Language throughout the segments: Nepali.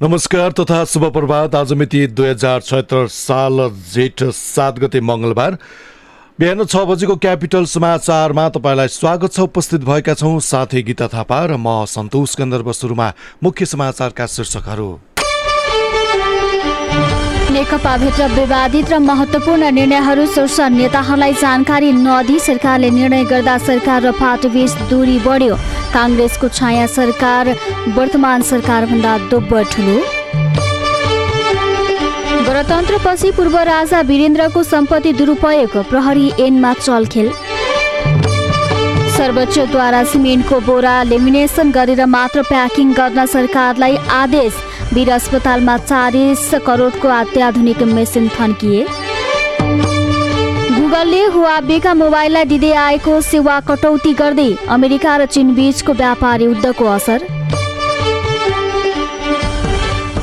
नमस्कार तथा शुभ प्रभात। आज मिति दुई हजार छत्तर साल जेठ सात गते मङ्गलबार। बिहान छ बजेको क्यापिटल समाचारमा तपाईँलाई स्वागत छ। उपस्थित भएका छौँ साथै गीता थापा र म सन्तोष गन्धर्व सुरुमा मुख्य समाचारका शीर्षकहरू। नेकपाभित्र विवादित र महत्वपूर्ण निर्णयहरू शीर्ष नेताहरूलाई जानकारी नदिई सरकारले निर्णय गर्दा सरकार र पार्टीबीच दूरी बढ्यो। काङ्ग्रेसको छाया सरकार वर्तमान सरकारभन्दा दोब्बर ठुलो। गणतन्त्रपछि पूर्व राजा वीरेन्द्रको सम्पत्ति दुरुपयोग प्रहरी एनमा चलखेल। सर्वोच्चद्वारा सिमेन्टको बोरा लेमिनेसन गरेर मात्र प्याकिङ गर्न सरकारलाई आदेश। वीर अस्पतालमा चालिस करोडको अत्याधुनिक मेसिन थन्किए। गुगलले हुवाबेका मोबाइललाई दिँदै आएको सेवा कटौती गर्दै अमेरिका र चीन बीचको व्यापार युद्धको असर।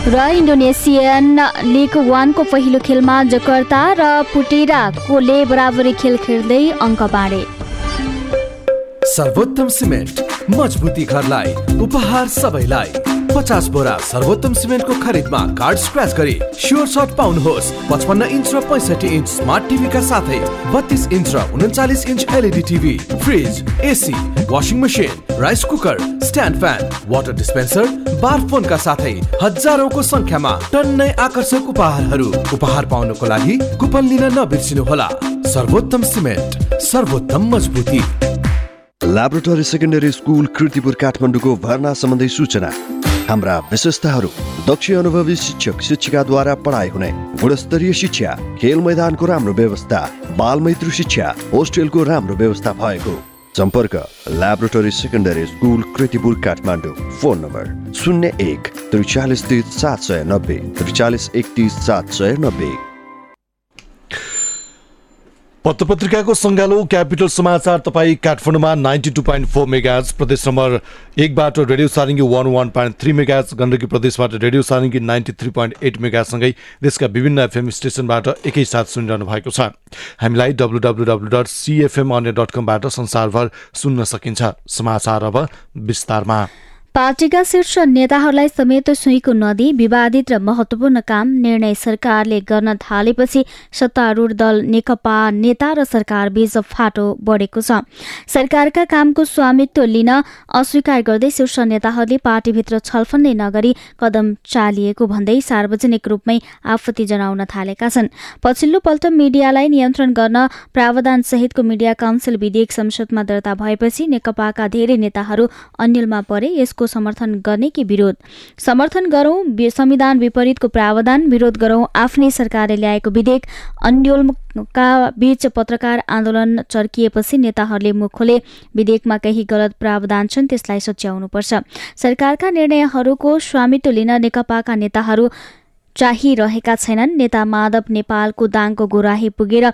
र इन्डोनेसियन लिग वानको पहिलो खेलमा जकर्ता र पुटेराकोले बराबरी खेल खेल्दै अङ्क बाँडे। सर्वोत्तम सिमेन्ट मजबुती घरलाई उपहार सबैलाई। पचास बोरा सर्वोत्तम सिमेन्टको खरिदमा कार्ड स्क्रच गरी स्योर सर्ट पाउनुहोस्। पचपन्न इन्च र पैँसठी इन्च स्मार्ट टिभीका साथै बत्तिस इन्च र उन्चालिस inch LED TV fridge AC washing machine rice cooker stand fan water dispenser बार फोनका साथै हजारौंको संख्यामा टन्नै आकर्षक उपहारहरू। उपहार पाउनको लागि कुपन लिन नबिर्सिनुहोला। सर्वोत्तम सिमेन्ट सर्वोत्तम मजबुती। ल्याबोरेटरी सेकेन्डरी स्कुल कृतिपुर काठमाडौँको भर्ना सम्बन्धी सूचना हाम्रा विशेषताहरू दक्ष अनुभवी शिक्षक शिक्षिकाद्वारा पढाइ हुने गुणस्तरीय शिक्षा खेल मैदानको राम्रो व्यवस्था बाल मैत्री शिक्षा होस्टेलको राम्रो व्यवस्था भएको। सम्पर्क laboratory secondary school Kritipur Kathmandu phone number शून्य एक त्रिचालिस तिस सात सय नब्बे त्रिचालिस एकतिस सात सय नब्बे। पत्र पत्रिकाको सङ्गालो क्यापिटल समाचार तपाईँ काठमाडौँमा ninety two point four megas प्रदेश नम्बर एकबाट radio Sarangi one one point three megas Gandaki प्रदेशबाट radio Sarangi ninety three point eight मेगासँगै देशका विभिन्न एफएम स्टेसनबाट एकैसाथ सुनिरहनु भएको छ। हामीलाई W W W dot CFM अन्य डट कमबाट संसारभर सुन्न सकिन्छ। समाचार अब विस्तारमा। पार्टीका शीर्ष नेताहरूलाई समेत सुईको नदी विवादित र महत्वपूर्ण काम निर्णय सरकारले गर्न थालेपछि सत्तारूढ दल नेकपा नेता र सरकार बीच फाटो बढेको छ। सरकारका कामको स्वामित्व लिन अस्वीकार गर्दै शीर्ष नेताहरूले पार्टीभित्र छलफल नै नगरी कदम चालिएको भन्दै सार्वजनिक रूपमै आपत्ति जनाउन थालेका छन्। पछिल्लो पल्ट मिडियालाई नियन्त्रण गर्न प्रावधान सहितको मिडिया काउन्सिल विधेयक संसदमा दर्ता भएपछि नेकपाका धेरै नेताहरू अन्यलमा परे यसको समर्थन गर्ने कि विरोध? समर्थन गरौं संविधान विपरीतको प्रावधान विरोध गरौं आफ्नै सरकारले ल्याएको विधेयक अन्यलका बीच पत्रकार आन्दोलन चर्किएपछि नेताहरूले मुख खोले। विधेयकमा केही गलत प्रावधान छन् त्यसलाई सच्याउनुपर्छ। सरकारका निर्णयहरूको स्वामित्व लिन नेकपाका नेताहरू चाहिरहेका छैनन्। नेता माधव नेपालको दाङको गोराही पुगेर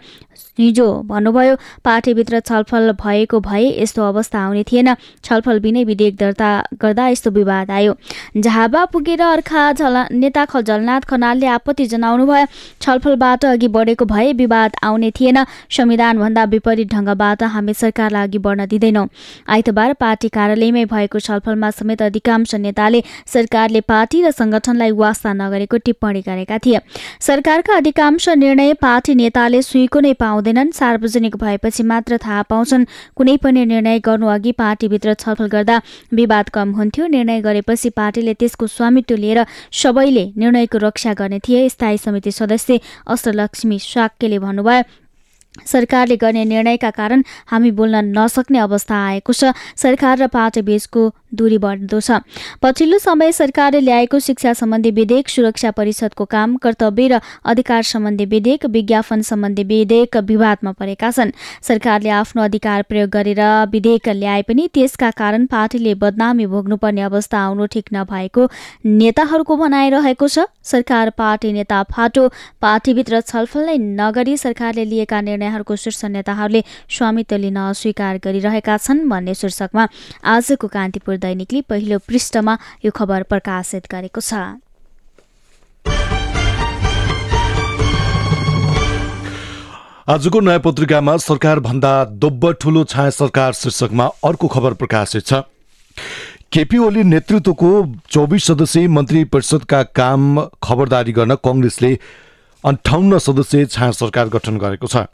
हिजो भन्नुभयो पार्टीभित्र छलफल भएको भए यस्तो अवस्था आउने थिएन। छलफल बिनै विधेयक दर्ता गर्दा यस्तो विवाद आयो। झाबा पुगेर अर्खा झल नेता जलनाथ खनालले आपत्ति जनाउनु भयो छलफलबाट अघि बढेको भए विवाद आउने थिएन। संविधानभन्दा विपरीत ढङ्गबाट हामी सरकारलाई अघि बढ्न दिँदैनौँ। आइतबार पार्टी कार्यालयमै भएको छलफलमा समेत अधिकांश नेताले सरकारले पार्टी र संगठनलाई वास्ता नगरेको टिप्पणी गरेका थिए। सरकारका अधिकांश निर्णय पार्टी नेताले सुईको नै पाउँदैनन्। सार्वजनिक भएपछि मात्र थाहा पाउँछन्। कुनै पनि निर्णय गर्नु अघि पार्टीभित्र छलफल गर्दा विवाद कम हुन्थ्यो। निर्णय गरेपछि पार्टीले त्यसको स्वामित्व लिएर सबैले निर्णयको रक्षा गर्ने थिए। स्थायी समिति सदस्य अस्त्रलक्ष्मी साक्यले भन्नुभयो सरकारले गर्ने निर्णयका कारण हामी बोल्न नसक्ने अवस्था आएको छ। सरकार र पार्टी बीचको दूरी बढ्दो छ। पछिल्लो समय सरकारले ल्याएको शिक्षा सम्बन्धी विधेयक सुरक्षा परिषदको काम कर्तव्य र अधिकार सम्बन्धी विधेयक विज्ञापन सम्बन्धी विधेयक विवादमा परेका छन्। सरकारले आफ्नो अधिकार प्रयोग गरेर विधेयक ल्याए पनि त्यसका कारण पार्टीले बदनामी भोग्नुपर्ने अवस्था आउनु ठिक नभएको नेताहरूको भनाइरहेको छ। सरकार पार्टी नेता फाटो पार्टीभित्र छलफल नै नगरी सरकारले लिएका निर्णयहरूको शीर्ष नेताहरूले स्वामित्व लिन अस्वीकार गरिरहेका छन् भन्ने शीर्षकमा आजको कान्तिपुर दैनिकले पहिलो पृष्ठमा यो खबर प्रकाशित गरेको छ। आजको नयाँ पत्रिकामा सरकारभन्दा दोब्बर ठूलो छाया सरकार शीर्षकमा अर्को खबर प्रकाशित छ। केपी ओली नेतृत्वको चौबिस सदस्यीय मन्त्री परिषदका काम खबरदारी गर्न कङ्ग्रेसले अन्ठाउन्न सदस्यीय छाया सरकार गठन गरेको छ।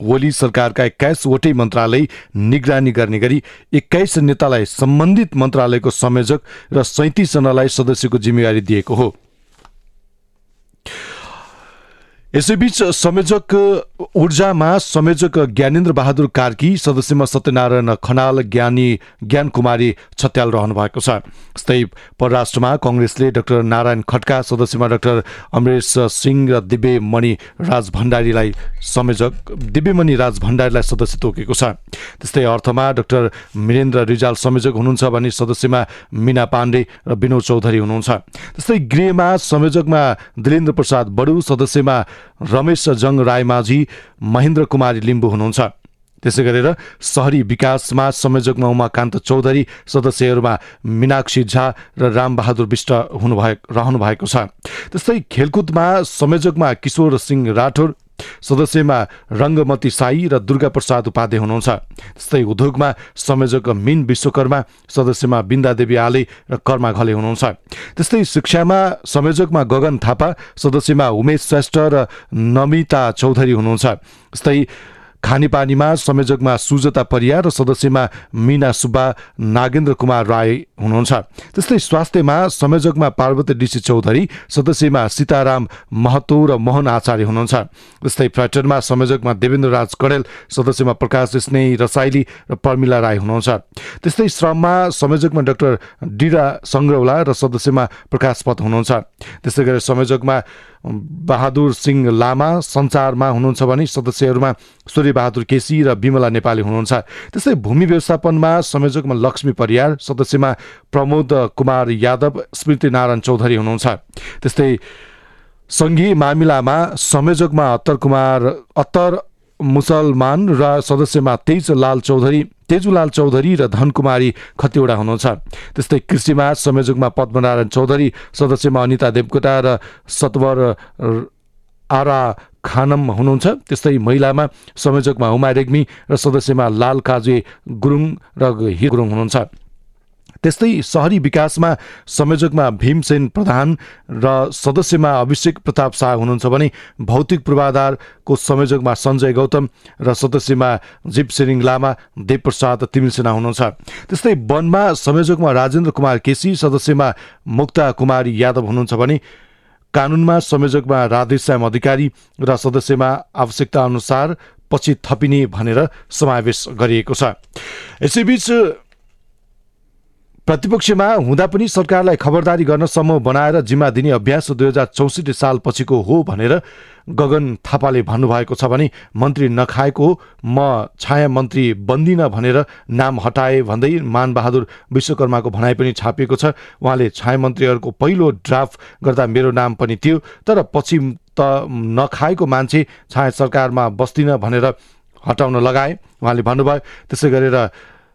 ओली सरकारका एक्काइसवटै मन्त्रालय निगरानी गर्ने गरी एक्काइस नेतालाई सम्बन्धित मन्त्रालयको संयोजक र सैतिसजनालाई सदस्यको जिम्मेवारी दिएको हो। यसैबीच संयोजक ऊर्जामा संयोजक ज्ञानेन्द्र बहादुर कार्की सदस्यमा सत्यनारायण खनाल ज्ञानी ज्ञान कुमारी छत्याल रहनु भएको छ। जस्तै परराष्ट्रमा कङ्ग्रेसले डाक्टर नारायण खड्का सदस्यमा डाक्टर अमरेश सिंह र दिव्यमणि राज भण्डारीलाई संयोजक दिव्यमणि राज भण्डारीलाई सदस्य तोकेको छ। त्यस्तै अर्थमा डाक्टर वीरेन्द्र रिजाल संयोजक हुनुहुन्छ भने सदस्यमा मिना पाण्डे र विनोद चौधरी हुनुहुन्छ। त्यस्तै गृहमा संयोजकमा दिलेन्द्र प्रसाद बडु सदस्यमा रमेश जङ रायमाझी महेन्द्र कुमारी लिम्बू हुनुहुन्छ। त्यसै गरेर सहरी विकासमा संयोजकमा उमाकान्त चौधरी सदस्यहरूमा मीनाक्षी झा र रामबहादुर विष्ट हुनुभए रहनु भएको छ। त्यस्तै खेलकुदमा संयोजकमा किशोर सिंह राठोर सदस्यमा रङ्गमती साई र दुर्गा प्रसाद उपाध्याय हुनुहुन्छ। त्यस्तै उद्योगमा संयोजक मिन विश्वकर्मा सदस्यमा बिन्दादेवी आले र कर्मा घले हुनुहुन्छ। त्यस्तै शिक्षामा संयोजकमा गगन थापा सदस्यमा उमेश श्रेष्ठ र नमिता चौधरी हुनुहुन्छ। त्यस्तै खानेपानीमा संयोजकमा सुजता परियार र सदस्यमा मिना सुब्बा नागेन्द्र कुमार राई हुनुहुन्छ। त्यस्तै स्वास्थ्यमा संयोजकमा पार्वती डिसी चौधरी सदस्यमा सीताराम महतो र मोहन आचार्य हुनुहुन्छ। त्यस्तै फ्याक्टरमा संयोजकमा देवेन्द्र राज कडेल सदस्यमा प्रकाश स्नेही रसाइली र पर्मिला राई हुनुहुन्छ। त्यस्तै श्रममा संयोजकमा डाक्टर डिरा सङ्ग्रौला र सदस्यमा प्रकाश पत हुनुहुन्छ। त्यस्तै गरी संयोजकमा बहादुर सिंह लामा सञ्चारमा हुनुहुन्छ भने सदस्यहरूमा सूर्यबहादुर केसी र विमला नेपाली हुनुहुन्छ। त्यस्तै भूमि व्यवस्थापनमा संयोजकमा लक्ष्मी परियार सदस्यमा प्रमोद कुमार यादव स्मृति नारायण चौधरी हुनुहुन्छ। त्यस्तै सङ्घीय मामिलामा संयोजकमा अत्तर कुमार अत्तर मुसलमान र सदस्यमा तेज लाल चौधरी तेजुलाल चौधरी र धनकुमारी खतिवडा हुनुहुन्छ। त्यस्तै कृषिमा संयोजकमा पद्मनारायण चौधरी सदस्यमा अनिता देवकोटा र सतवर आरा खानम हुनुहुन्छ। त्यस्तै महिलामा संयोजकमा हुमा रेग्मी र सदस्यमा लाल काजे गुरुङ र हि गुरुङ हुनुहुन्छ। त्यस्तै सहरी विकासमा संयोजकमा भीमसेन प्रधान र सदस्यमा अभिषेक प्रताप शाह हुनुहुन्छ भने भौतिक पूर्वाधारको संयोजकमा सञ्जय गौतम र सदस्यमा जीव सिरिङ लामा देवप्रसाद तिमिलसेना हुनुहुन्छ। त्यस्तै वनमा संयोजकमा राजेन्द्र कुमार केसी सदस्यमा मुक्ता कुमारी यादव हुनुहुन्छ भने कानुनमा संयोजकमा राधेश्याम अधिकारी र सदस्यमा आवश्यकता अनुसार पछि थपिने भनेर समावेश गरिएको छ। यसैबीच प्रतिपक्षमा हुँदा पनि सरकारलाई खबरदारी गर्न समूह बनाएर जिम्मा दिने अभ्यास दुई हजार चौसठी साल पछिको हो भनेर गगन थापाले भन्नुभएको छ भने मन्त्री नखाएको म छाया मन्त्री बन्दिन भनेर नाम हटाए भन्दै मानबहादुर विश्वकर्माको भनाइ पनि छापिएको छ। उहाँले छाया मन्त्रीहरूको पहिलो ड्राफ्ट गर्दा मेरो नाम पनि थियो तर पछि त नखाएको मान्छे छाया सरकारमा बस्दिन भनेर हटाउन लगाए। उहाँले भन्नुभयो। त्यसै गरेर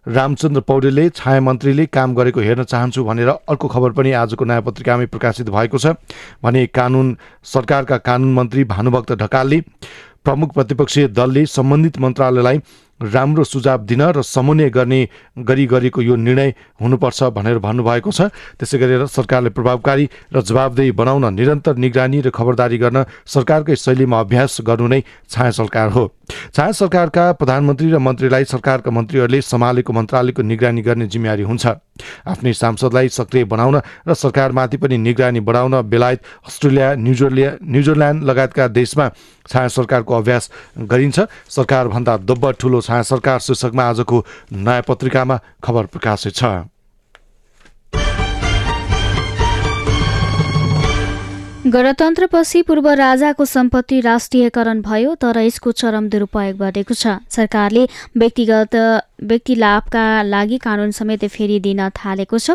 रामचन्द्र पौडेलले छाया मन्त्रीले काम गरेको हेर्न चाहन्छु भनेर अर्को खबर पनि आजको नयाँ पत्रिकामै प्रकाशित भएको छ। भने कानुन सरकारका कानुन मन्त्री भानुभक्त ढकालले प्रमुख प्रतिपक्षीय दलले सम्बन्धित मन्त्रालयलाई राम्रो सुझाव दिन र समन्वय गर्ने गरी गरेको यो निर्णय हुनुपर्छ भनेर भन्नुभएको छ। त्यसै गरेर सरकारले प्रभावकारी र जवाबदेही बनाउन निरन्तर निगरानी र खबरदारी गर्न सरकारकै शैलीमा अभ्यास गर्नु नै छाया सरकार हो। छाया सरकारका प्रधानमन्त्री र मन्त्रीलाई सरकारका मन्त्रीहरूले सम्हालेको मन्त्रालयको निगरानी गर्ने जिम्मेवारी हुन्छ। आफ्नै सांसदलाई सक्रिय बनाउन र सरकारमाथि पनि निगरानी बढाउन बेलायत अस्ट्रेलिया न्युजरल्या न्युजिल्यान्ड लगायतका देशमा छाया सरकारको अभ्यास गरिन्छ। सरकारभन्दा दोब्ब ठुलो छाया सरकार शीर्षकमा आजको नयाँ पत्रिकामा खबर प्रकाशित छ। गणतन्त्रपछि पूर्व राजाको सम्पत्ति राष्ट्रियकरण भयो तर यसको चरम दुरुपयोग बढेको छ। सरकारले व्यक्तिगत व्यक्ति लाभका लागि कानून समेत फेरि दिन थालेको छ।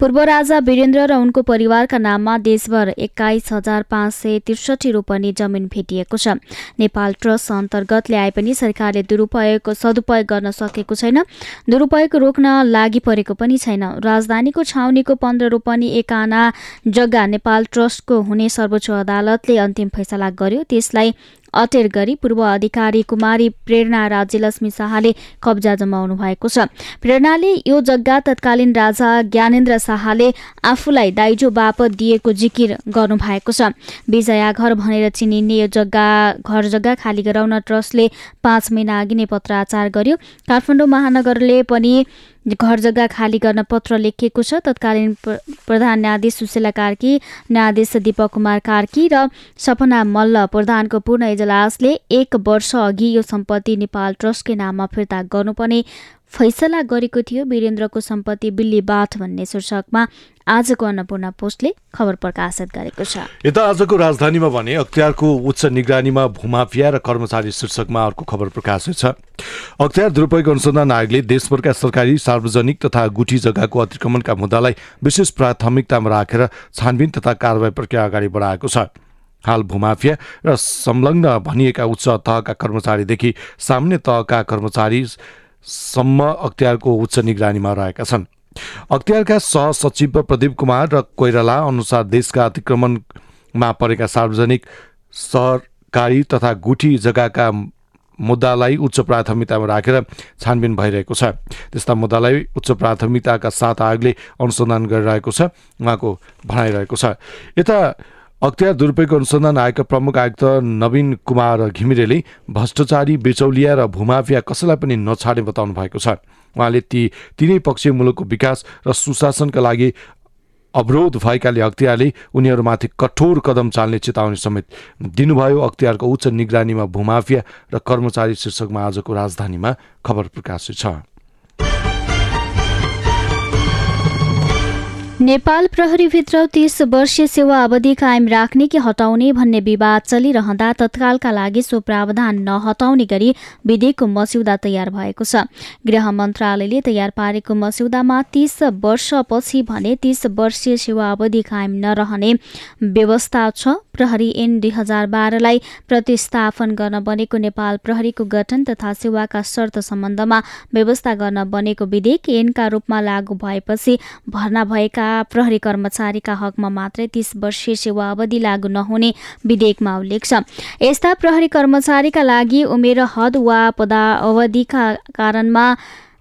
पूर्व राजा वीरेन्द्र र उनको परिवारका नाममा देशभर एक्काइस हजार पाँच सय त्रिसठी रोपनी जमिन भेटिएको छ। नेपाल ट्रस्ट अन्तर्गत ल्याए पनि सरकारले दुरुपयोग सदुपयोग गर्न सकेको छैन। दुरुपयोग रोक्न लागि परेको पनि छैन। राजधानीको छाउनीको पन्ध्र रोपनी एक आना जग्गा नेपाल ट्रस्टको हुने सर्वोच्च अदालतले अन्तिम फैसला गर्यो। त्यसलाई अटेर गरी पूर्व अधिकारी कुमारी प्रेरणा राज्यलक्ष्मी शाहले कब्जा जमाउनु भएको छ। प्रेरणाले यो जग्गा तत्कालीन राजा ज्ञानेन्द्र शाहले आफूलाई दाइजो बापत दिएको जिकिर गर्नुभएको छ। विजया घर भनेर चिनिने यो जग्गा घर जग्गा खाली गराउन ट्रस्टले पाँच महिना अघि नै पत्राचार गर्यो। काठमाडौँ महानगरले पनि घर जग्गा खाली गर्न पत्र लेखिएको छ। तत्कालीन प्रधान न्यायाधीश सुशीला कार्की न्यायाधीश दीपक कुमार कार्की र सपना मल्ल प्रधानको पूर्ण इजलासले एक वर्ष अघि यो सम्पत्ति नेपाल ट्रस्टकै नाममा फिर्ता गर्नुपर्ने फैसला गरेको थियो। वीरेन्द्रको सम्पत्ति बिल्ली बाथ भन्ने शीर्षकमा आजको अन्नपूर्ण पोस्टले खबर प्रकाशित गरेको छ। यता आजको राजधानीमा भने अख्तियारको उच्च निगरानीमा भूमाफिया र कर्मचारी शीर्षकमा अर्को खबर प्रकाशित छ। अख्तियार दुरुपयोग अनुसन्धान आयोगले देशभरका सरकारी सार्वजनिक तथा गुठी जग्गाको अतिक्रमणका मुद्दालाई विशेष प्राथमिकतामा राखेर छानबिन तथा कारवाही प्रक्रिया अगाडि बढाएको छ। हाल भूमाफिया र संलग्न भनिएका उच्च तहका कर्मचारीदेखि सामान्य तहका कर्मचारीसम्म अख्तियारको उच्च निगरानीमा रहेका छन्। अख्तियारका सहसचिव प्रदीप कुमार र कोइराला अनुसार देशका अतिक्रमणमा परेका सार्वजनिक सरकारी तथा गुठी जग्गाका मुद्दालाई उच्च प्राथमिकतामा राखेर छानबिन भइरहेको छ। त्यस्ता मुद्दालाई उच्च प्राथमिकताका साथ आयोगले अनुसन्धान गरिरहेको छ उहाँको भनाइरहेको छ। यता अख्तियार दुरुपयोग अनुसन्धान आयोगका प्रमुख आयुक्त नवीन कुमार घिमिरेले भ्रष्टाचारी बिचौलिया र भूमाफिया कसैलाई पनि नछाडे बताउनु भएको छ। उहाँले ती तिनै पक्षीय मुलुकको विकास र सुशासनका लागि अवरोध भएकाले अख्तियारले उनीहरूमाथि कठोर कदम चाल्ने चेतावनी समेत दिनुभयो। अख्तियारको उच्च निगरानीमा भूमाफिया र कर्मचारी शीर्षकमा आजको राजधानीमा खबर प्रकाशित छ। नेपाल प्रहरीभित्र तीस वर्षीय सेवा अवधि कायम राख्ने कि हटाउने भन्ने विवाद चलिरहँदा तत्कालका लागि सो प्रावधान नहटाउने गरी विधेयकको मस्यौदा तयार भएको छ। गृह मन्त्रालयले तयार पारेको मस्यौदामा तीस वर्षपछि भने तीस वर्षीय सेवा अवधि कायम नरहने व्यवस्था छ। प्रहरी एन दुई हजार बाह्रलाई प्रतिस्थापन गर्न बनेको नेपाल प्रहरीको गठन तथा सेवाका शर्त सम्बन्धमा व्यवस्था गर्न बनेको विधेयक एनका रूपमा लागू भएपछि भर्ना भएका प्रहरी कर्मचारीका हकमा मात्रै तीस वर्षीय सेवा अवधि लागू नहुने विधेयकमा उल्लेख छ। यस्ता प्रहरी कर्मचारीका लागि उमेर हद वा पदा अवधिका कारणमा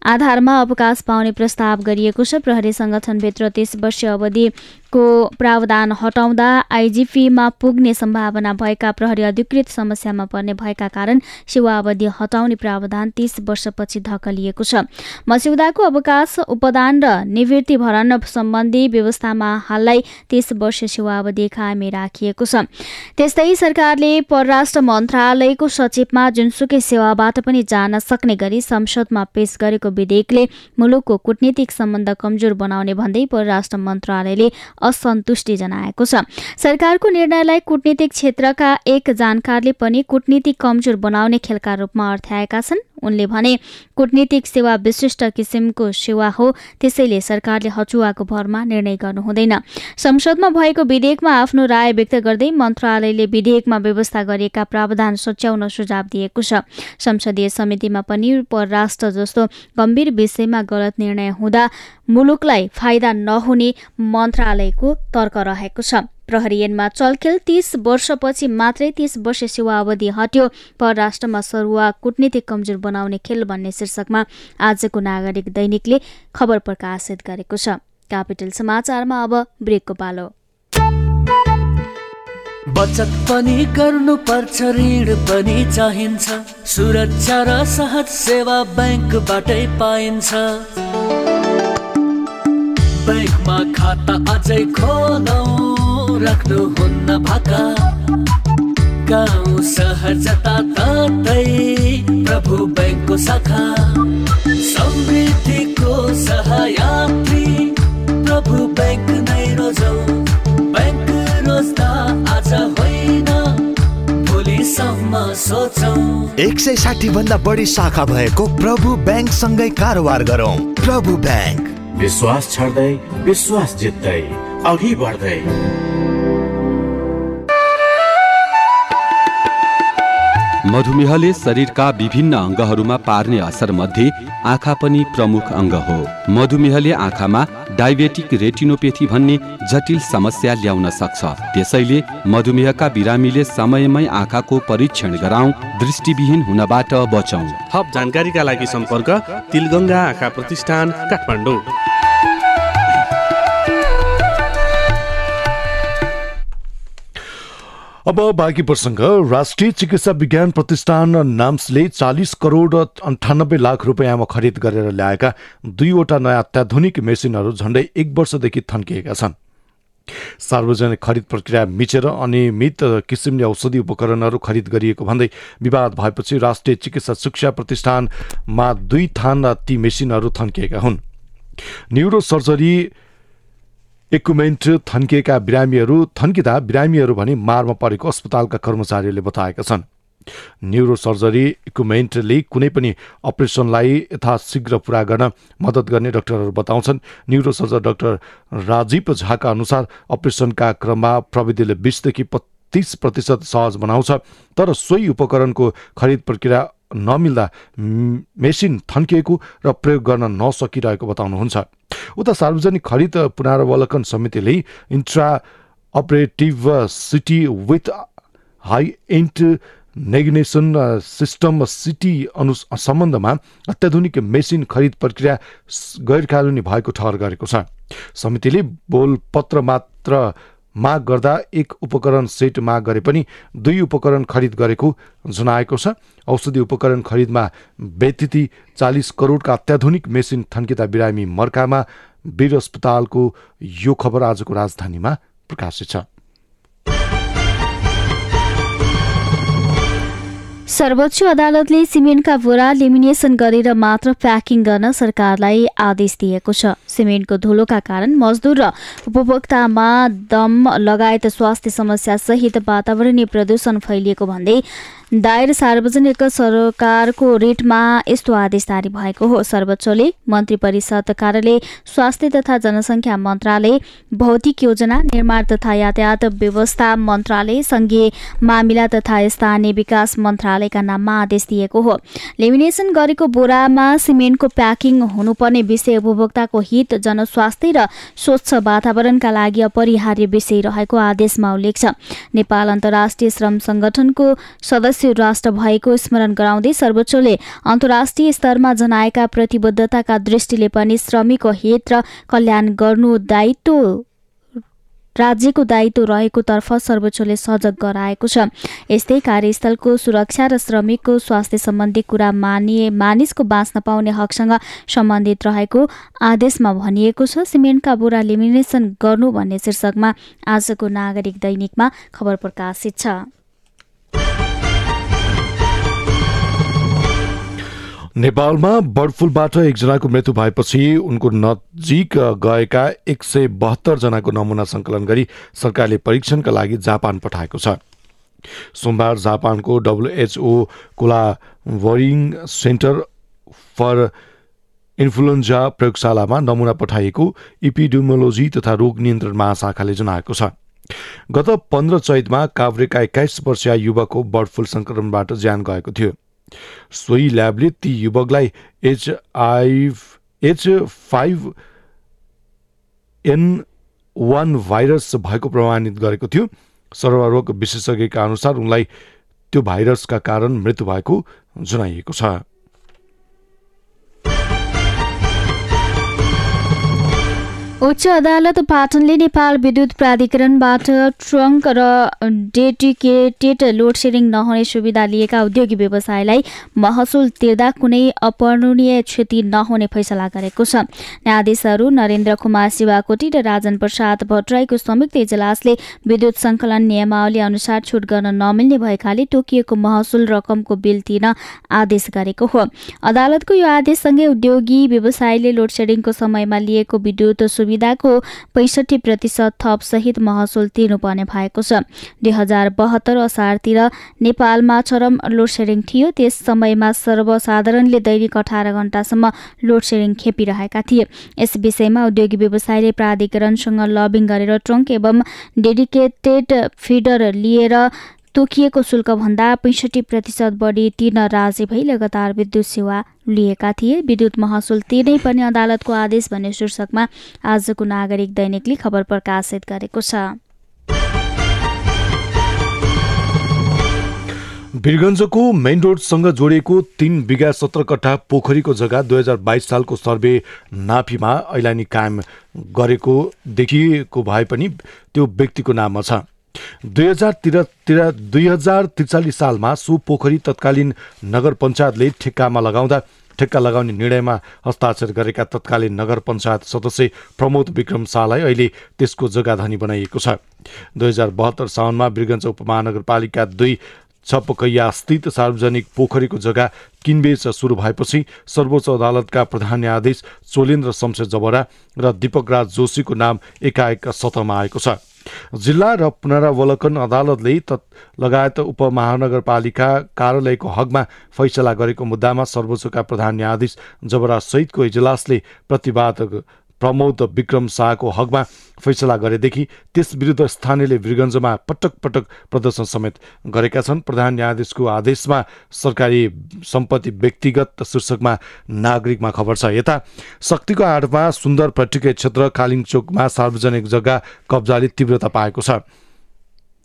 आधारमा अवकाश पाउने प्रस्ताव गरिएको छ। प्रहरी संगठनभित्र तीस वर्षीय अवधि को प्रावधान हटाउँदा आइजिपीमा पुग्ने सम्भावना भएका प्रहरी अधिकृत समस्यामा पर्ने भएका कारण सेवा अवधि हटाउने प्रावधान तीस वर्षपछि धकलिएको छ। मस्यौदाको अवकाश उपदान र निवृत्ति भरण सम्बन्धी व्यवस्थामा हाललाई तीस वर्ष सेवा अवधि कायमै राखिएको छ। त्यस्तै सरकारले परराष्ट्र मन्त्रालयको सचिवमा जुनसुकै सेवाबाट पनि जान सक्ने गरी संसदमा पेश गरेको विधेयकले मुलुकको कूटनीतिक सम्बन्ध कमजोर बनाउने भन्दै परराष्ट्र मन्त्रालयले असन्तुष्टि जनाएको छ। सरकारको निर्णयलाई कूटनीतिक क्षेत्रका एक जानकारले पनि कूटनीतिक कमजोर बनाउने खेलका रूपमा अर्थ्याएका छन्। उनले भने कूटनीतिक सेवा विशिष्ट किसिमको सेवा हो। त्यसैले सरकारले हचुवाको भरमा निर्णय गर्नु हुँदैन। संसदमा भएको विधेयकमा आफ्नो राय व्यक्त गर्दै मन्त्रालयले विधेयकमा व्यवस्था गरिएका प्रावधान सच्याउन सुझाव दिएको छ। संसदीय समितिमा पनि परराष्ट्र जस्तो गम्भीर विषयमा गलत निर्णय हुँदा मुलुकलाई फाइदा नहुने मन्त्रालयको तर्क रहेको छ। प्रहरी ऐनमा चलखेल तीस वर्षपछि मात्रै तीस वर्ष सेवा अवधि हट्यो। परराष्ट्रमा सरुवा कूटनीतिक कमजोर बनाउने खेल भन्ने शीर्षकमा आजको नागरिक दैनिकले खबर प्रकाशित गरेको छ। क्यापिटल समाचारमा अब ब्रेकको पालो। बचत पनि गर्नु पर्छ ऋण पनि चाहिन्छ। सुरक्षा र सहज सेवा ब्याङ्कबाटै पाइन्छ। ब्याङ्कमा खाता अझै खोलौँ। राख्नुहुन्न भाका। गाउँ सहर जताततै प्रभु ब्याङ्कको शाखा। समृद्धिको सहायात्री प्रभु ब्याङ्क नै रोजौ। ब्याङ्क रोज्दा होइन भोलिसम्म सोचौँ। एक सय साठी भन्दा बढी शाखा भएको प्रभु ब्याङ्कसँगै कारोबार गरौँ। प्रभु ब्याङ्क विश्वास छाड्दै विश्वास जित्दै अघि बढ्दै। मधुमेहले शरीरका विभिन्न अङ्गहरूमा पार्ने असर मध्ये आँखा पनि प्रमुख अङ्ग हो। मधुमेहले आँखामा डायबेटिक रेटिनोपेथी भन्ने जटिल समस्या ल्याउन सक्छ। त्यसैले मधुमेहका बिरामीले समयमै आँखाको परीक्षण गराउँ दृष्टिविहीन हुनबाट बचौँ। थप जानकारीका लागि सम्पर्क तिलगङ्गा आँखा प्रतिष्ठान काठमाडौँ। अब बाँकी प्रसङ्ग। राष्ट्रिय चिकित्सा विज्ञान प्रतिष्ठान नाम्सले चालिस करोड अन्ठानब्बे लाख रुपियाँमा खरिद गरेर ल्याएका दुईवटा नयाँ अत्याधुनिक मेसिनहरू झण्डै एक वर्षदेखि थन्किएका छन्। सार्वजनिक खरिद प्रक्रिया मिचेर अनियमित किसिमले औषधि उपकरणहरू खरिद गरिएको भन्दै विवाद भएपछि राष्ट्रिय चिकित्सा शिक्षा प्रतिष्ठानमा दुई थान ती मेसिनहरू थन्किएका हुन्। न्युरो सर्जरी इक्विपमेन्ट थन्किएका बिरामीहरू थन्किँदा बिरामीहरू भने मारमा परेको अस्पतालका कर्मचारीहरूले बताएका छन्। न्युरो सर्जरी इक्विपमेन्टले कुनै पनि अपरेसनलाई यथाशीघ्र पुरा गर्न मद्दत गर्ने डाक्टरहरू बताउँछन्। न्युरो सर्जन डाक्टर राजीव झाका अनुसार अपरेसनका क्रममा प्रविधिले बिसदेखि तिस प्रतिशत सहज बनाउँछ तर सोही उपकरणको खरिद प्रक्रिया नमिल्दा मेसिन थन्किएको र प्रयोग गर्न नसकिरहेको बताउनुहुन्छ। उता सार्वजनिक खरिद पुनरावलोकन समितिले intra operative CT with high end navigation system CT अनु सम्बन्धमा अत्याधुनिक मेसिन खरिद प्रक्रिया गैर कानुनी भएको ठहर गरेको छ। समितिले बोलपत्र मात्र माग गर्दा एक उपकरण सेट माग गरे पनि दुई उपकरण खरिद गरेको जनाएको छ। औषधि उपकरण खरिदमा व्यतिथि चालिस करोडका अत्याधुनिक मेसिन थन्किँदा बिरामी मर्कामा वीर अस्पतालको यो खबर आजको राजधानीमा प्रकाशित छ। सर्वोच्च अदालतले सिमेन्टका बोरा लेमिनेसन गरेर मात्र प्याकिङ गर्न सरकारलाई आदेश दिएको छ। सिमेन्टको धुलोका कारण मजदुर र उपभोक्तामा दम लगायत स्वास्थ्य समस्या सहित वातावरणीय प्रदूषण फैलिएको भन्दै दायर सार्वजनिक सरकारको रेटमा यस्तो आदेश जारी भएको हो। सर्वोच्चले मन्त्री परिषद कार्यालय स्वास्थ्य तथा जनसङ्ख्या मन्त्रालय भौतिक योजना निर्माण तथा यातायात व्यवस्था मन्त्रालय संघीय मामिला तथा स्थानीय विकास मन्त्रालयका नाममा आदेश दिएको हो। लेमिनेसन गरेको बोरामा सिमेन्टको प्याकिङ हुनुपर्ने विषय उपभोक्ताको हित जनस्वास्थ्य र स्वच्छ वातावरणका लागि अपरिहार्य विषय रहेको आदेशमा उल्लेख छ। नेपाल अन्तर्राष्ट्रिय श्रम संगठनको सदस्य सदस्य राष्ट्र भएको स्मरण गराउँदै सर्वोच्चले अन्तर्राष्ट्रिय स्तरमा जनाएका प्रतिबद्धताका दृष्टिले पनि श्रमिकको हित र कल्याण गर्नु दायित्व राज्यको दायित्व रहेको तर्फ सर्वोच्चले सजग गराएको छ। यस्तै कार्यस्थलको सुरक्षा र श्रमिकको स्वास्थ्य सम्बन्धी कुरा मानिए मानिसको बाँच्न पाउने हकसँग सम्बन्धित रहेको आदेशमा भनिएको छ। सिमेन्टका बोरा लिमिनेसन गर्नु भन्ने शीर्षकमा आजको नागरिक दैनिकमा खबर प्रकाशित छ। नेपालमा बर्ड फ्लूबाट एकजनाको मृत्यु भएपछि उनको नजिक गएका एक सय बहत्तर जनाको नमुना सङ्कलन गरी सरकारले परीक्षणका लागि जापान पठाएको छ। सोमबार जापानको डब्लुएचओ कोलावरिङ सेन्टर फर इन्फ्लुएन्जा प्रयोगशालामा नमुना पठाइएको इपिडियोमोलोजी तथा रोग नियन्त्रण महाशाखाले जनाएको छ। गत पन्ध्र चैतमा काभ्रेका एक्काइस वर्षीय युवकको बर्ड फ्लू सङ्क्रमणबाट ज्यान गएको थियो। सोही ल्याबले ती युवकलाई HI H five N one virus भएको प्रमाणित गरेको थियो। सर्वरोग विशेषज्ञका अनुसार उनलाई त्यो भाइरसका कारण मृत्यु भएको जनाइएको छ। उच्च अदालत पाटनले नेपाल विद्युत प्राधिकरणबाट ट्रङ्क र डेडिकेटेड लोड सेडिङ नहुने सुविधा लिएका उद्योगी व्यवसायलाई महसुल तिर्दा कुनै अपर्णनीय क्षति नहुने फैसला गरेको छ। न्यायाधीशहरू नरेन्द्र कुमार शिवाकोटी र राजन प्रसाद भट्टराईको संयुक्त इजलासले विद्युत सङ्कलन नियमावली अनुसार छुट गर्न नमिल्ने भएकाले तोकिएको महसुल रकमको बिल तिर्न आदेश गरेको हो। अदालतको यो आदेशसँगै उद्योगी व्यवसायले लोड सेडिङको समयमा लिएको विद्युत सुविधा सुविधाको पैँसठी प्रतिशत थप सहित महसुल तिर्नुपर्ने भएको छ। दुई हजार बहत्तर असारतिर नेपालमा चरम लोडसेडिङ थियो। त्यस समयमा सर्वसाधारणले दैनिक अठार घण्टासम्म लोडसेडिङ खेपिरहेका थिए। यस विषयमा उद्योगी व्यवसायले प्राधिकरणसँग लबिङ गरेर ट्रङ्क एवं डेडिकेटेड फिडर लिएर तोकिएको शुल्कभन्दा पैँसठी प्रतिशत बढी तिर्न राजी भई लगातार विद्युत सेवा लिएका थिए। विद्युत महसुल तिर्नै पर्ने अदालतको आदेश भन्ने शीर्षकमा आजको नागरिक दैनिकले खबर प्रकाशित गरेको छ। वीरगञ्जको मेन रोडसँग जोडिएको तीन बिघा सत्र कट्ठा पोखरीको जग्गा दुई हजार बाइस सालको सर्वे नाफीमा ऐलानी कायम गरेको देखिएको भए पनि त्यो व्यक्तिको नाममा छ। दुई हजार तिर दुई हजार त्रिचालिस सालमा सो पोखरी तत्कालीन नगर पञ्चायतले ठेक्कामा लगाउँदा ठेक्का लगाउने निर्णयमा हस्ताक्षर गरेका तत्कालीन नगर पञ्चायत सदस्य प्रमोद विक्रम शाहलाई अहिले त्यसको जग्गाधनी बनाइएको छ। दुई हजार बहत्तर साउनमा वीरगञ्ज उपमहानगरपालिका दुई छपकैया स्थित सार्वजनिक पोखरीको जग्गा किनबेच सुरु भएपछि सर्वोच्च अदालतका प्रधान न्यायाधीश चोलेन्द्र शमशेर जबरा र दीपक राज जोशीको नाम एकाएक सतहमा आएको छ। जिल्ला र पुनरावलोकन अदालतले त लगायत उपमहानगरपालिका कार्यालयको हकमा फैसला गरेको मुद्दामा सर्वोच्चका प्रधान न्यायाधीश जबरा सहितको इजलासले प्रतिवाद प्रमोद विक्रम शाहको हकमा फैसला गरेदेखि त्यस विरुद्ध स्थानीयले वीरगञ्जमा पटक पटक प्रदर्शन समेत गरेका छन्। प्रधान न्यायाधीशको आदेशमा सरकारी सम्पत्ति व्यक्तिगत शीर्षकमा नागरिकमा खबर छ। यता शक्तिको आडमा सुन्दर पर्यटकीय क्षेत्र कालिङचोकमा सार्वजनिक जग्गा कब्जाले तीव्रता पाएको छ।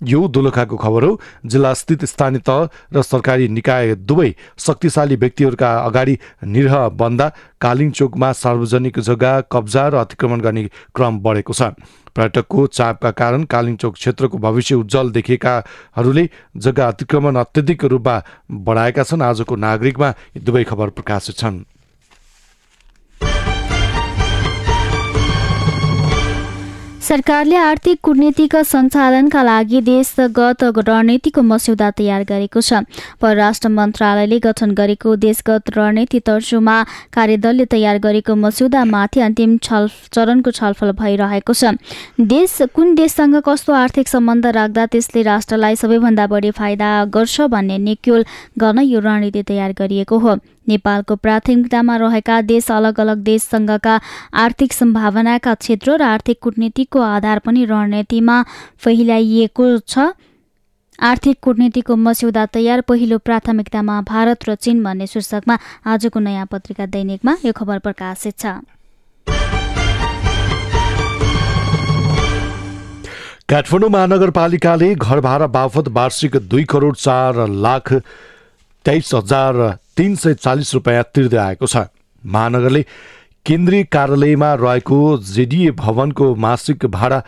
यो दोलखाको खबर हो जिल्लास्थित स्थानीय तह र सरकारी निकाय दुवै शक्तिशाली व्यक्तिहरूका अगाडि निर्ह बन्दा कालिङचोकमा सार्वजनिक जग्गा कब्जा र अतिक्रमण गर्ने क्रम बढेको छ। पर्यटकको चापका कारण कालिङचोक क्षेत्रको भविष्य उज्जवल देखेकाहरूले जग्गा अतिक्रमण अत्यधिक रूपमा बढाएका छन्। आजको नागरिकमा दुवै खबर प्रकाशित छन्। सरकारले आर्थिक कूटनीतिका सञ्चालनका लागि देशगत रणनीतिको मस्यौदा तयार गरेको छ। परराष्ट्र मन्त्रालयले गठन गरेको देशगत रणनीति तर्जुमा कार्यदलले तयार गरेको मस्यौदामाथि अन्तिम छल चरणको छलफल भइरहेको छ। देश कुन देशसँग कस्तो आर्थिक सम्बन्ध राख्दा त्यसले राष्ट्रलाई सबैभन्दा बढी फाइदा गर्छ भन्ने निक्योल गर्न यो रणनीति तयार गरिएको हो। नेपालको प्राथमिकतामा रहेका देश अलग अलग देशसँगका आर्थिक सम्भावनाका क्षेत्र र आर्थिक कूटनीतिको आधार पनि रणनीतिमा फैलाइएको छ। आर्थिक कूटनीतिको मस्यौदा तयार पहिलो प्राथमिकतामा भारत र चीन भन्ने शीर्षकमा आजको नयाँ पत्रिका दैनिकमा यो खबर प्रकाशित छ। काठमाडौँ महानगरपालिकाले घर भाडा बापत वार्षिक दुई करोड चार लाख तेइस हजार तिन सय चालिस रुपियाँ तिर्दै आएको छ। महानगरले केन्द्रीय कार्यालयमा रहेको जेडिए भवनको मासिक भाडा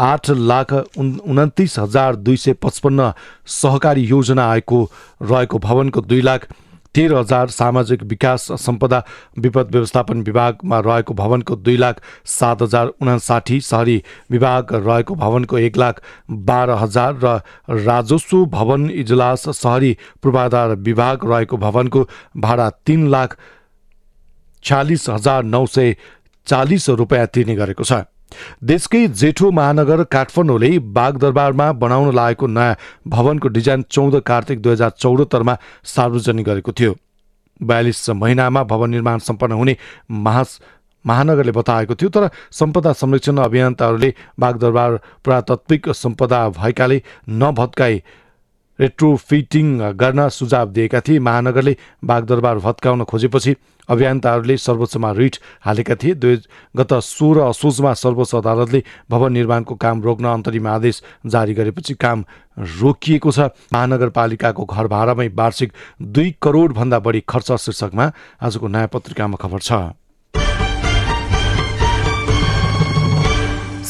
आठ लाख उन्तिस हजार दुई सय पचपन्न सहकारी योजना आएको रहेको भवनको दुई लाख तेह्र हजार सामाजिक विकास सम्पदा विपद व्यवस्थापन विभागमा रहेको भवनको दुई लाख सात हजार उनासाठी सहरी विभाग रहेको भवनको एक लाख बाह्र हजार र राजस्व भवन इजलास सहरी पूर्वाधार विभाग रहेको भवनको भाडा तिन लाख छ्यालिस हजार नौ सय चालिस रुपियाँ तिर्ने गरेको छ। देशकै जेठो महानगर काठमाडौँले बागदरबारमा बनाउन लागेको नयाँ भवनको डिजाइन चौध कार्तिक दुई हजार चौहत्तरमा सार्वजनिक गरेको थियो। बयालिस महिनामा भवन निर्माण सम्पन्न हुने महा महानगरले बताएको थियो तर सम्पदा संरक्षण अभियन्ताहरूले बागदरबार पुरातात्विक सम्पदा भएकाले नभत्काई रेट्रोफिटिङ गर्न सुझाव दिएका थिए। महानगरले बागदरबार भत्काउन खोजेपछि अभियन्ताहरूले सर्वोच्चमा रिट हालेका थिए। दुई गत सोह्र असोजमा सर्वोच्च अदालतले भवन निर्माणको काम रोक्न अन्तरिम आदेश जारी गरेपछि काम रोकिएको छ। महानगरपालिकाको घर भाडामै वार्षिक दुई करोडभन्दा बढी खर्च शीर्षकमा आजको नयाँ पत्रिकामा खबर छ।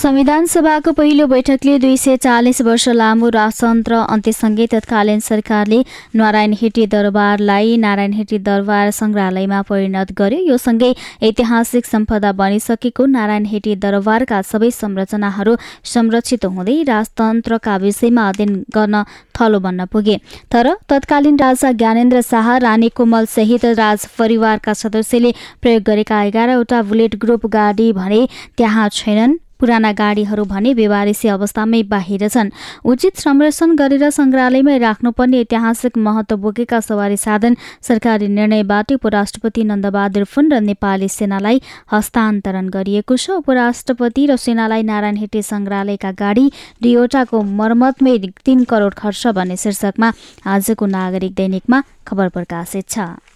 संविधान सभाको पहिलो बैठकले दुई सय चालिस वर्ष लामो राजतन्त्र अन्त्यसँगै तत्कालीन सरकारले नारायण हेटी दरबारलाई नारायण हेटी दरबार सङ्ग्रहालयमा परिणत गर्यो। यो सँगै ऐतिहासिक सम्पदा बनिसकेको नारायण हेटी दरबारका सबै संरचनाहरू संरक्षित हुँदै राजतन्त्रका विषयमा अध्ययन गर्न थलो बन्न पुगे। तर तत्कालीन राजा ज्ञानेन्द्र शाह रानी कोमल सहित राज परिवारका सदस्यले प्रयोग गरेका एघारवटा बुलेट ग्रुप गाडी भने त्यहाँ छैनन्। पुराना गाडीहरू भने व्यवहारिसी अवस्थामै बाहिर छन्। उचित संरक्षण गरेर सङ्ग्रहालयमै राख्नुपर्ने ऐतिहासिक महत्व बोकेका सवारी साधन सरकारी निर्णयबाट उपराष्ट्रपति नन्दबहादुर फुन र नेपाली सेनालाई हस्तान्तरण गरिएको छ। उपराष्ट्रपति र सेनालाई नारायण हेटे सङ्ग्रहालयका गाडी दुईवटाको मर्मतमै तीन करोड खर्च भन्ने शीर्षकमा आजको नागरिक दैनिकमा खबर प्रकाशित छ।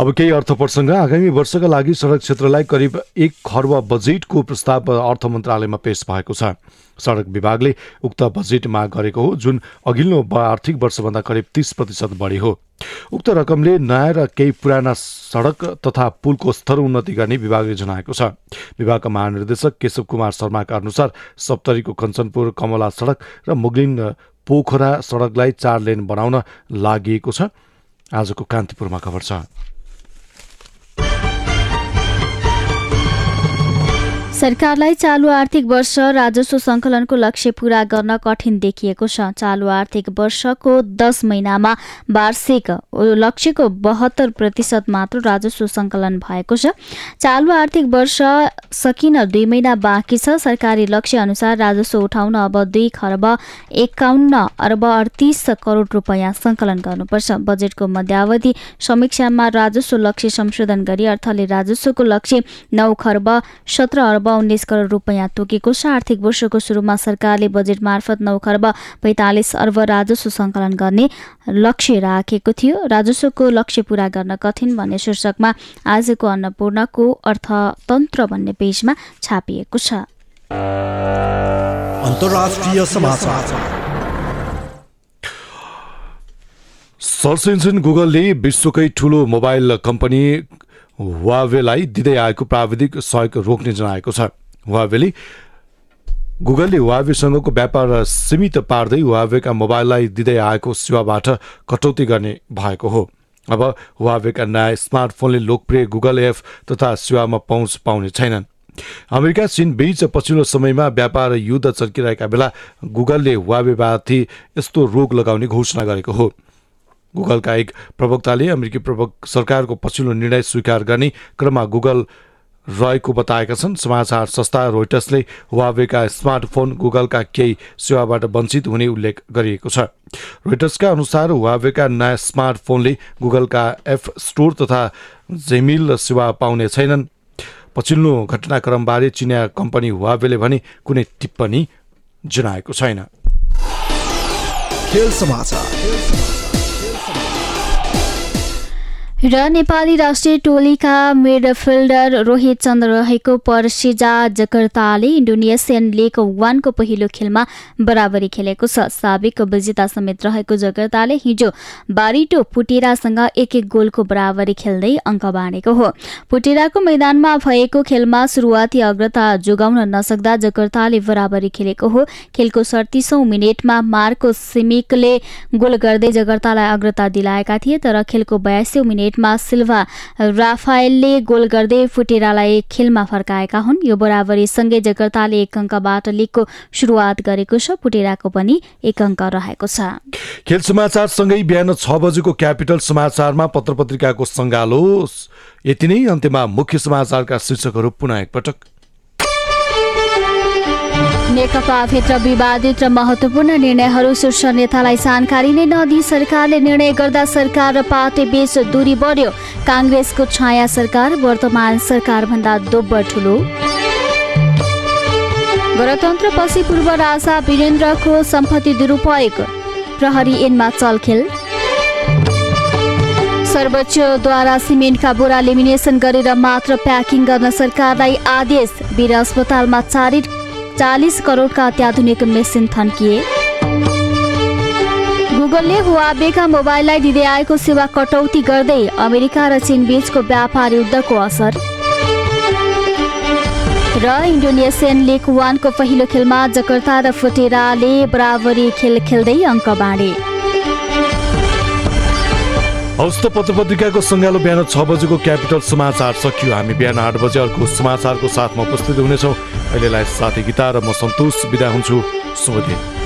अब केही अर्थ प्रसङ्ग आगामी वर्षका लागि सडक क्षेत्रलाई करिब एक खर्ब बजेटको प्रस्ताव अर्थ मन्त्रालयमा पेश भएको छ। सडक विभागले उक्त बजेट माग गरेको हो जुन अघिल्लो आर्थिक वर्षभन्दा करिब तीस प्रतिशत बढी हो। उक्त रकमले नयाँ र केही पुराना सडक तथा पुलको स्तर उन्नति गर्ने विभागले जनाएको छ। विभागका महानिर्देशक केशव कुमार शर्माका अनुसार सप्तरीको कञ्चनपुर कमला सडक र मुगलिन पोखरा सडकलाई चार लेन बनाउन लागि छ। आजको कान्तिपुरमा खबर छ। सरकारलाई चालु आर्थिक वर्ष राजस्व सङ्कलनको लक्ष्य पूरा गर्न कठिन देखिएको छ। चालु आर्थिक वर्षको दस महिनामा वार्षिक लक्ष्यको बहत्तर प्रतिशत मात्र राजस्व सङ्कलन भएको छ। चालु आर्थिक वर्ष सकिन दुई महिना बाँकी छ। सरकारी लक्ष्य अनुसार राजस्व उठाउन अब दुई खर्ब एकाउन्न अर्ब अडतिस करोड रुपियाँ सङ्कलन गर्नुपर्छ। बजेटको मध्यावधि समीक्षामा राजस्व लक्ष्य संशोधन गरी अर्थले राजस्वको लक्ष्य नौ खर्ब सत्र अर्ब उन्नाइस करोड रुपियाँ तोकेको छ आर्थिक वर्षको सुरुमा सरकारले बजेट मार्फत नौ खर्ब पैँतालिस अर्ब राजस्व सङ्कलन गर्ने लक्ष्य राखेको थियो। राजस्वको लक्ष्य पूरा गर्न कठिन भन्ने शीर्षकमा आजको अन्नपूर्णको अर्थतन्त्र भन्ने पेजमा छापिएको छ। सर्च इन्जिन गुगलले विश्वकै ठुलो मोबाइल कम्पनी हुवावेलाई दिँदै आएको प्राविधिक सहयोग रोक्ने जनाएको छ। हुवावेले गुगलले हुवावेसँगको व्यापार सीमित पार्दै हुवावेका मोबाइललाई दिँदै आएको सेवाबाट कटौती गर्ने भएको हो। अब हुवावेका नयाँ स्मार्टफोनले लोकप्रिय गुगल एप तथा सेवामा पहुँच पाउने छैनन्। अमेरिका चीन बीच पछिल्लो समयमा व्यापार युद्ध चर्किरहेका बेला गुगलले हुवावेमाथि यस्तो रोग लगाउने घोषणा गरेको हो। गुगलका एक प्रवक्ताले अमेरिकी प्रवक् सरकारको पछिल्लो निर्णय स्वीकार गर्ने क्रममा गुगल रहेको बताएका छन्। समाचार संस्था रोइटर्सले हुवावेका स्मार्टफोन गुगलका केही सेवाबाट वञ्चित हुने उल्लेख गरिएको छ। रोइटर्सका अनुसार हुवावेका नयाँ स्मार्टफोनले गुगलका एफ स्टोर तथा जेमिल सेवा पाउने छैनन्। पछिल्लो घटनाक्रमबारे चिनिया कम्पनी हुवावेले भने कुनै टिप्पणी जनाएको छैन। र नेपाली राष्ट्रिय टोलीका मिडफिल्डर रोहित चन्द्र रहेको पर्सिजा जकर्ताले इन्डोनेसियन लिग वानको पहिलो खेलमा बराबरी खेलेको छ। साबिक विजेता समेत रहेको जकर्ताले हिजो बारिटो पुटेरासँग एक एक गोलको बराबरी खेल्दै अङ्क बाँडेको हो। पुटेराको मैदानमा भएको खेलमा सुरुवाती अग्रता जोगाउन नसक्दा जकर्ताले बराबरी खेलेको हो। खेलको सडतिसौँ मिनटमा मार्को सिमिकले गोल गर्दै जगर्तालाई अग्रता दिलाएका थिए तर खेलको बयासी मिनट मिनटमा सिल्भा राफायलले गोल गर्दै फुटेरालाई खेलमा फर्काएका हुन्। यो बराबरीसँगै जगर्ताले एक अङ्कबाट लिगको सुरुवात गरेको छ। फुटेराको पनि एक अङ्क रहेको छ। खेल समाचारसँगै बिहान छ बजेको क्यापिटल समाचारमा पत्र पत्रिकाको सङ्गालो यति नै। अन्त्यमा मुख्य समाचारका शीर्षकहरू पुनः एकपटक। नेकपाभित्र विवादित र महत्वपूर्ण निर्णयहरू शीर्ष नेतालाई जानकारी नै नदिई सरकारले निर्णय गर्दा सरकार र पार्टी बीच दूरी बढ्यो। काङ्ग्रेसको छाया सरकार वर्तमान सरकारभन्दा दोब्बर ठुलो। गणतन्त्रपछि पूर्व राजा वीरेन्द्रको सम्पत्ति दुरुपयोग। प्रहरी एनमा चलखेल। सर्वोच्चद्वारा सिमेन्टका बोरा लेमिनेसन गरेर मात्र प्याकिङ गर्न सरकारलाई आदेश। वीर अस्पतालमा चारिट चालिस करोडका अत्याधुनिक मेसिन थन्किए गुगलले हुवाबेका मोबाइललाई दिँदै आएको सेवा कटौती गर्दै अमेरिका र चीन बीचको व्यापार युद्धको असर। र इन्डोनेसियन लिग वानको पहिलो खेलमा जकर्ता र फुटेराले बराबरी खेल खेल्दै अङ्क बाँडे। हौस् त पत्र पत्रिकाको सङ्गालो बिहान छ बजेको क्यापिटल समाचार सकियो। हामी बिहान आठ बजे अर्को समाचारको साथमा उपस्थित हुनेछौँ। अहिलेलाई साथी गीता र म सन्तोष बिदा हुन्छु। शुभ दिन।